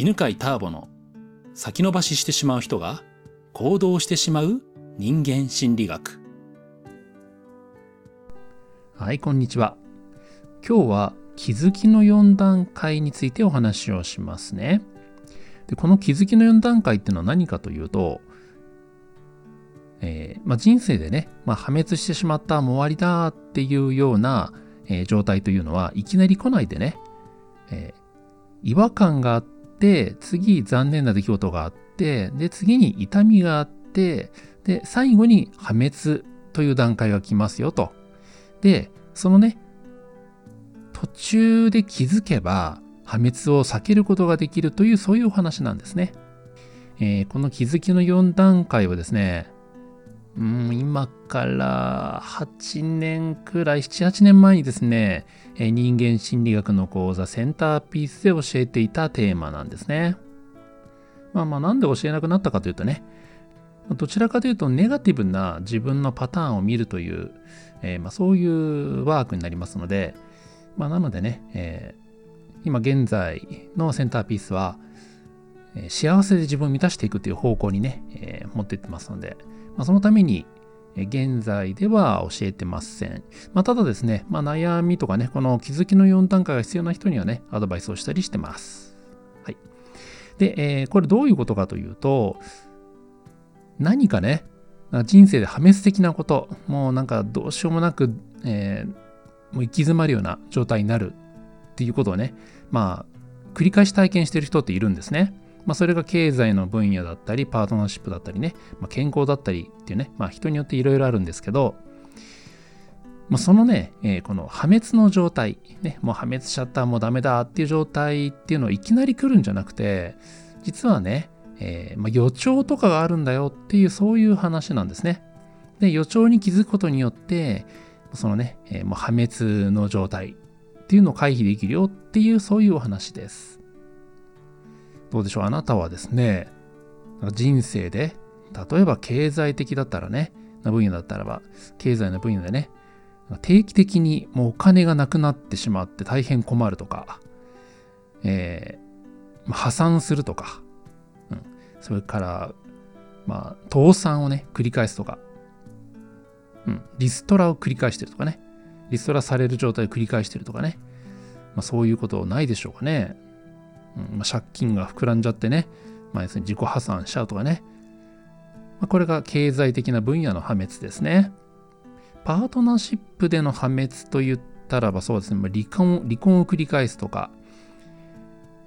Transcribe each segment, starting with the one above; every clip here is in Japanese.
犬飼ターボの先延ばししてしまう人が行動してしまう人間心理学。はい、こんにちは。今日は気づきの4段階についてお話をしますね。でこの気づきの4段階っていうのは何かというと、えー、まあ、人生でね、まあ、破滅してしまったもう終わりだっていうような、えー、状態というのはいきなり来ないでね、えー、違和感があって、次残念な出来事があって、で、次に痛みがあって、で、最後に破滅という段階が来ますよと。で、そのね、途中で気づけば破滅を避けることができるというそういうお話なんですね。えー、この気づきの4段階はですね、うん、今から8年くらい、7、8年前にですね、人間心理学の講座センターピースで教えていたテーマなんですね。まあまあなんで教えなくなったかというとね、どちらかというとネガティブな自分のパターンを見るという、えー、まあ、そういうワークになりますので、まあ、なのでね、えー、今現在のセンターピースは、え、幸せで自分を満たしていくという方向にね、え持っていってますので、まあ、そのために現在では教えてません。まあ、ただですね、まあ、悩みとかね、この気づきの4段階が必要な人にはね、アドバイスをしたりしてます。はい。で、えー、これどういうことかというと、何かね、人生で破滅的なこと、もうなんかどうしようもなく、えー、もう行き詰まるような状態になるっていうことをね、まあ、繰り返し体験してる人っているんですね。まあ、それが経済の分野だったり、パートナーシップだったりね、まあ、健康だったりっていうね、まあ、人によっていろいろあるんですけど、まあ、そのね、えー、この破滅の状態、ね、もう破滅しちゃった、もうダメだっていう状態っていうのをいきなり来るんじゃなくて、実はね、えー、まあ、予兆とかがあるんだよっていうそういう話なんですね。で、予兆に気づくことによって、そのね、えー、もう破滅の状態っていうのを回避できるよっていうそういうお話です。どうでしょう。あなたはですね、人生で、例えば経済的だったらね、な分野だったらば、経済の分野でね、定期的にもうお金がなくなってしまって大変困るとか、えー、破産するとか、うん。それから、まあ、倒産をね、繰り返すとか、うん、リストラを繰り返してるとかね、リストラされる状態を繰り返してるとかね、まあ、そういうことないでしょうかね。うんまあ、借金が膨らんじゃってね、まあ、要するに自己破産しちゃうとかね。まあ、これが経済的な分野の破滅ですね。パートナーシップでの破滅と言ったらばそうですね、まあ、離婚離婚を繰り返すとか、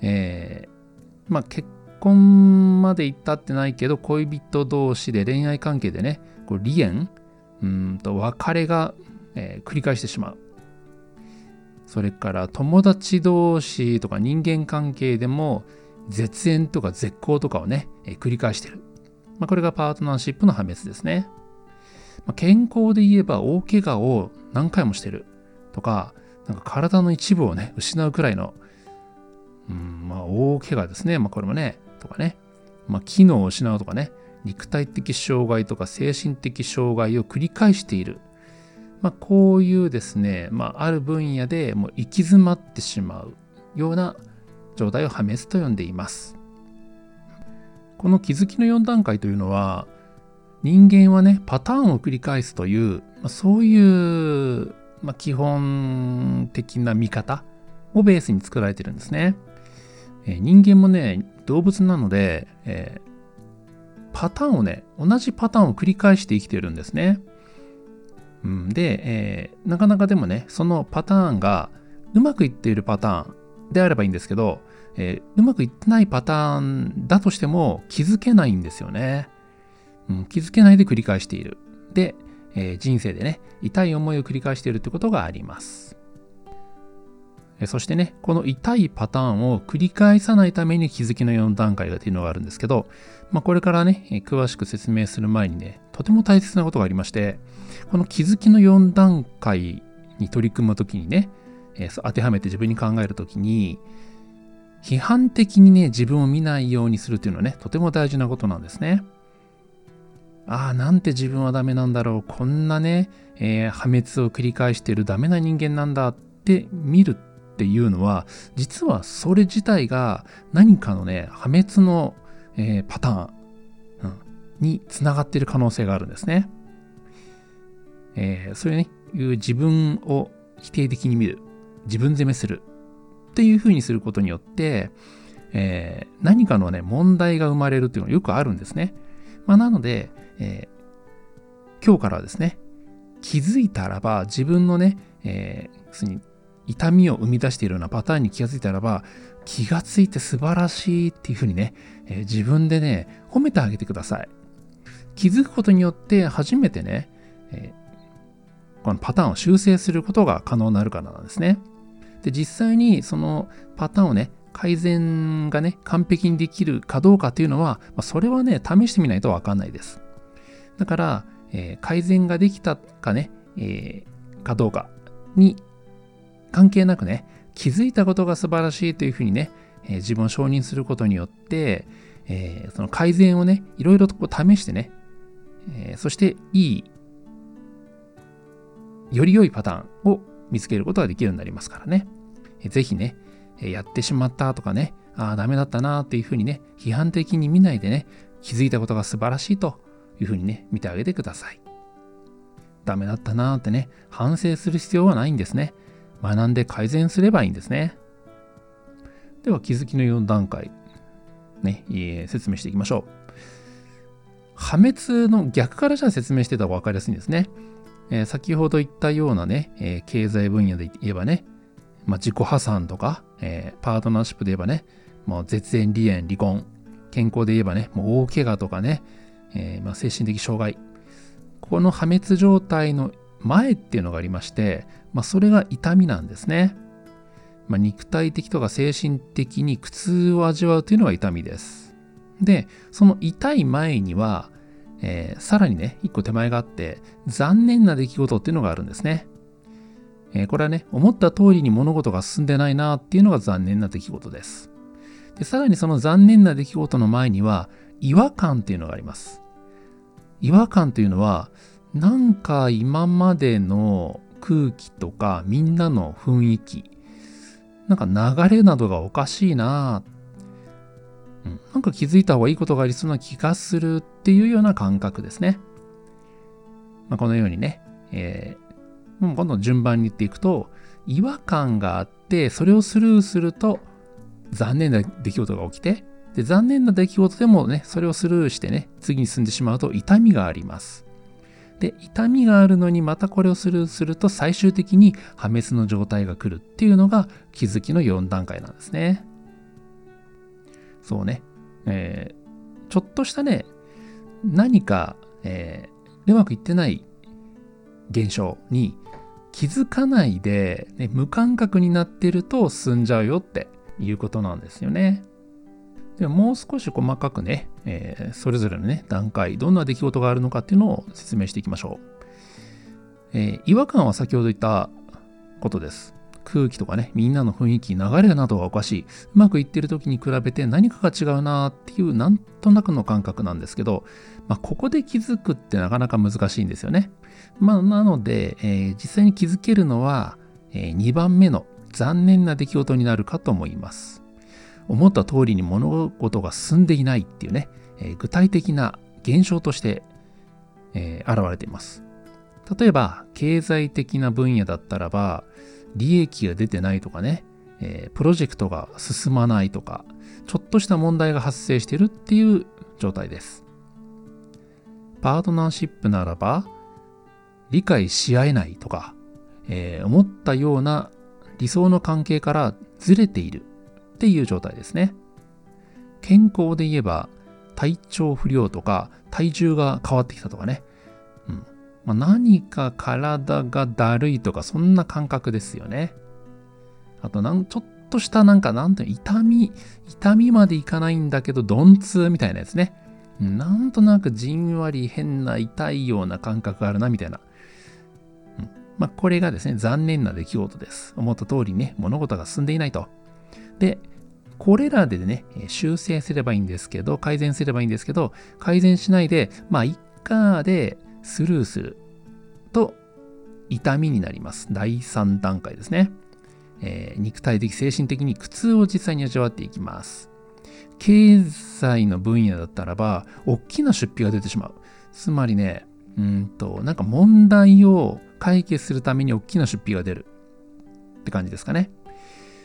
えー、まあ結婚まで行ったってないけど、恋人同士で恋愛関係でね、こう離縁うんと別れが、えー、繰り返してしまう。それから友達同士とか人間関係でも絶縁とか絶交とかをね、え、繰り返してる。まあ、これがパートナーシップの破滅ですね。まあ、健康で言えば大怪我を何回もしてるとか、なんか体の一部をね、失うくらいの、うん、まあ大怪我ですね。まあこれもね、とかね、まあ、機能を失うとかね、肉体的障害とか精神的障害を繰り返している。まあ、こういうですね、まあ、ある分野でもう行き詰まってしまうような状態を破滅と呼んでいます。この気づきの4段階というのは、人間はね、パターンを繰り返すという、まあ、そういう、まあ、基本的な見方をベースに作られてるんですね。えー、人間もね、動物なので、えー、パターンをね、同じパターンを繰り返して生きてるんですね。うん、で、えー、なかなかでもね、そのパターンがうまくいっているパターンであればいいんですけど、えー、うまくいってないパターンだとしても気づけないんですよね。うん、気づけないで繰り返している。で、えー、人生でね、痛い思いを繰り返しているってことがあります。そしてね、この痛いパターンを繰り返さないために気づきの4段階がっていうのがあるんですけど、まあ、これからね、詳しく説明する前にね、とても大切なことがありまして、この気づきの4段階に取り組むときにね、えー、当てはめて自分に考えるときに、批判的にね、自分を見ないようにするっていうのはね、とても大事なことなんですね。ああ、なんて自分はダメなんだろう。こんなね、えー、破滅を繰り返しているダメな人間なんだって見るっっていうのは、実はそれ自体が何かのね、破滅の、えー、パターン、うん、につながっている可能性があるんですね。えー、そういうね、自分を否定的に見る、自分責めするっていうふうにすることによって、えー、何かのね、問題が生まれるっていうのがよくあるんですね。まあ、なので、えー、今日からはですね、気づいたらば、自分のね、えー、痛みを生み出しているようなパターンに気がついたらば、気がついて素晴らしいっていうふうにね、えー、自分でね、褒めてあげてください。気づくことによって初めてね、このパターンを修正することが可能になるからなんですね。で、実際にそのパターンをね、改善がね、完璧にできるかどうかっていうのは、まあ、それはね、試してみないとわかんないです。だから、えー、改善ができたかね、えー、かどうかに関係なくね、気づいたことが素晴らしいというふうにね、えー、自分を承認することによって、えその改善をね、いろいろとこう試してね、えそしていい、より良いパターンを見つけることができるようになりますからね。ぜひね、やってしまったとかね、ああ、ダメだったなっていうふうにね、批判的に見ないでね、気づいたことが素晴らしいというふうにね、見てあげてください。ダメだったなってね、反省する必要はないんですね。学んで改善すればいいんですね。では、気づきの4段階、ね、説明していきましょう。破滅の逆からじゃあ説明してた方が分かりやすいんですね。えー、先ほど言ったようなね、えー、経済分野で言えばね、まあ、自己破産とか、えー、パートナーシップで言えばね、もう絶縁、離縁、離婚、健康で言えばね、もう大怪我とかね、えー、まあ、精神的障害。この破滅状態の前っていうのがありまして、まあ、それが痛みなんですね。まあ、肉体的とか精神的に苦痛を味わうというのが痛みです。で、その痛い前には、えー、さらにね、一個手前があって、残念な出来事っていうのがあるんですね。えー、これはね、思った通りに物事が進んでないなっていうのが残念な出来事です。で、さらにその残念な出来事の前には、違和感っていうのがあります。違和感というのは、なんか今までの空気とかみんなの雰囲気、なんか流れなどがおかしいななんか気づいた方がいいことがありそうな気がするっていうような感覚ですね。まあ、このようにね、えー、もう今度順番に言っていくと、違和感があって、それをスルーすると残念な出来事が起きて、で残念な出来事でもね、それをスルーしてね、次に進んでしまうと痛みがあります。で、痛みがあるのにまたこれをスルーすると最終的に破滅の状態が来るっていうのが気づきの4段階なんですね。そうね、えー、ちょっとしたね、何か、えー、うまくいってない現象に気づかないで、ね、無感覚になってると進んじゃうよっていうことなんですよね。ではもう少し細かくね、えー、それぞれのね、段階、どんな出来事があるのかっていうのを説明していきましょう。えー、違和感は先ほど言ったことです。空気とかね、みんなの雰囲気、流れなどがおかしい。うまくいってる時に比べて何かが違うなっていうなんとなくの感覚なんですけど、まあ、ここで気づくってなかなか難しいんですよね。まあ、なので、えー、実際に気づけるのは、えー、2番目の残念な出来事になるかと思います。思った通りに物事が進んでいないっていうね、えー、具体的な現象として、え、現れています。例えば、経済的な分野だったらば、利益が出てないとかね、えー、プロジェクトが進まないとか、ちょっとした問題が発生してるっていう状態です。パートナーシップならば、理解し合えないとか、えー、思ったような理想の関係からずれているっていう状態ですね。健康で言えば、体調不良とか体重が変わってきたとかね、まあ、何か体がだるいとか、そんな感覚ですよね。あと、なん、ちょっとしたなんか、なんて痛み、痛みまでいかないんだけど、鈍痛みたいなやつね。なんとなくじんわり変な痛いような感覚があるな、みたいな。うん、まあ、これがですね、残念な出来事です。思った通りね、物事が進んでいないと。で、これらでね、修正すればいいんですけど、改善すればいいんですけど、改善しないで、まあ、いっかで、スルーすると痛みになります。第3段階ですね。えー、肉体的、精神的に苦痛を実際に味わっていきます。経済の分野だったらば、大きな出費が出てしまう。つまりね、うんと、なんか問題を解決するために大きな出費が出る。って感じですかね。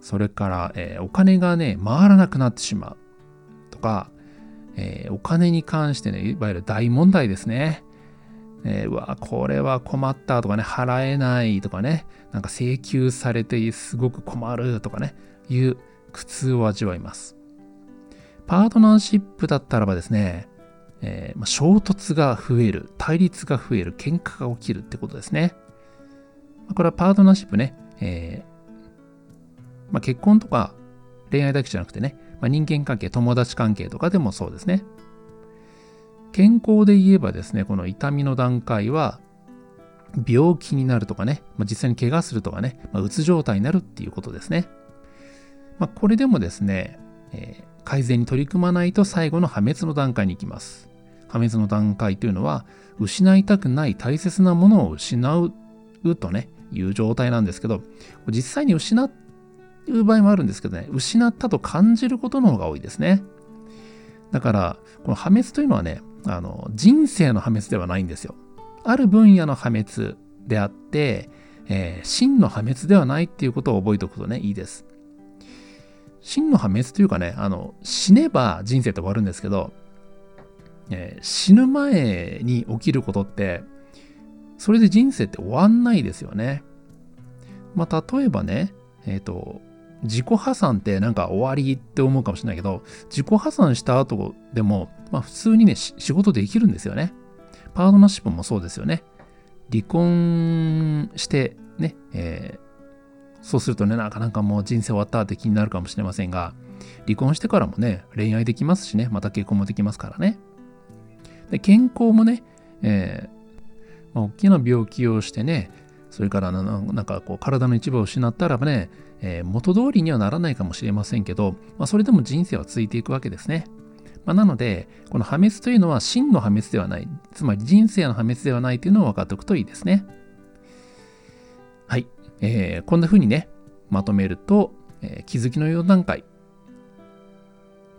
それから、えー、お金がね、回らなくなってしまう。とか、えー、お金に関してね、いわゆる大問題ですね。えー、わ、これは困ったとかね、払えないとかね、なんか請求されてすごく困るとかね、いう苦痛を味わいます。パートナーシップだったらばですね、えー、まあ、衝突が増える、対立が増える、喧嘩が起きるってことですね。これはパートナーシップね、えー、まあ、結婚とか恋愛だけじゃなくてね、まあ、人間関係、友達関係とかでもそうですね。健康で言えばですね、この痛みの段階は、病気になるとかね、まあ、実際に怪我するとかね、まあ、うつ状態になるっていうことですね。まあ、これでもですね、えー、改善に取り組まないと最後の破滅の段階に行きます。破滅の段階というのは、失いたくない大切なものを失うとね、いう状態なんですけど、実際に失う場合もあるんですけどね、失ったと感じることの方が多いですね。だから、この破滅というのはね、あの、人生の破滅ではないんですよ。ある分野の破滅であって、えー、真の破滅ではないっていうことを覚えておくとね、いいです。真の破滅というかね、あの、死ねば人生って終わるんですけど、えー、死ぬ前に起きることって、それで人生って終わんないですよね。まあ、例えばね、えっ、ー、と、自己破産ってなんか終わりって思うかもしれないけど、自己破産した後でも、まあ普通にね、仕事できるんですよね。パートナーシップもそうですよね。離婚してね、えー、そうするとね、なかなかもう人生終わったって気になるかもしれませんが、離婚してからもね、恋愛できますしね、また結婚もできますからね。で、健康もね、えー、まあ、大きな病気をしてね、それからなんかこう体の一部を失ったらばね、えー、元通りにはならないかもしれませんけど、まあ、それでも人生は続いていくわけですね。まあ、なので、この破滅というのは真の破滅ではない、つまり人生の破滅ではないというのを分かっておくといいですね。はい。えー、こんな風にね、まとめると、えー、気づきの4段階。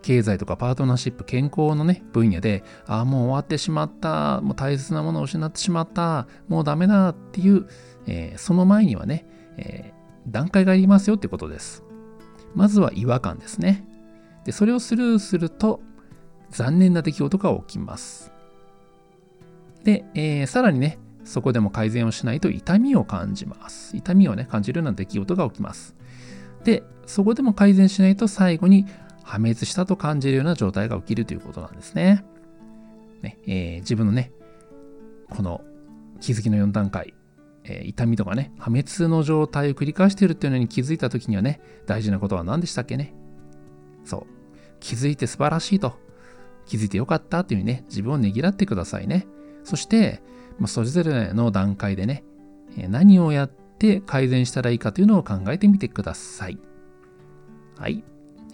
経済とかパートナーシップ、健康のね、分野で、ああ、もう終わってしまった、もう大切なものを失ってしまった、もうダメだっていう、えー、その前にはね、えー、段階がありますよってことです。まずは違和感ですね。で、それをスルーすると、残念な出来事が起きます。で、えー、さらにね、そこでも改善をしないと痛みを感じます。痛みをね、感じるような出来事が起きます。で、そこでも改善しないと最後に破滅したと感じるような状態が起きるということなんですね。ねえー、自分のね、この気づきの4段階、えー、痛みとかね、破滅の状態を繰り返しているっていうのに気づいた時にはね、大事なことは何でしたっけねそう。気づいて素晴らしいと。気づいてよかったっていうふうにね、自分をねぎらってくださいね。そして、まあ、それぞれの段階でね、何をやって改善したらいいかというのを考えてみてください。はい。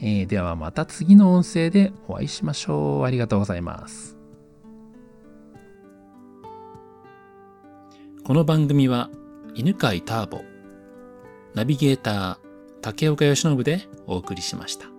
えー、ではまた次の音声でお会いしましょう。ありがとうございます。この番組は犬飼ターボ、ナビゲーター竹岡由伸でお送りしました。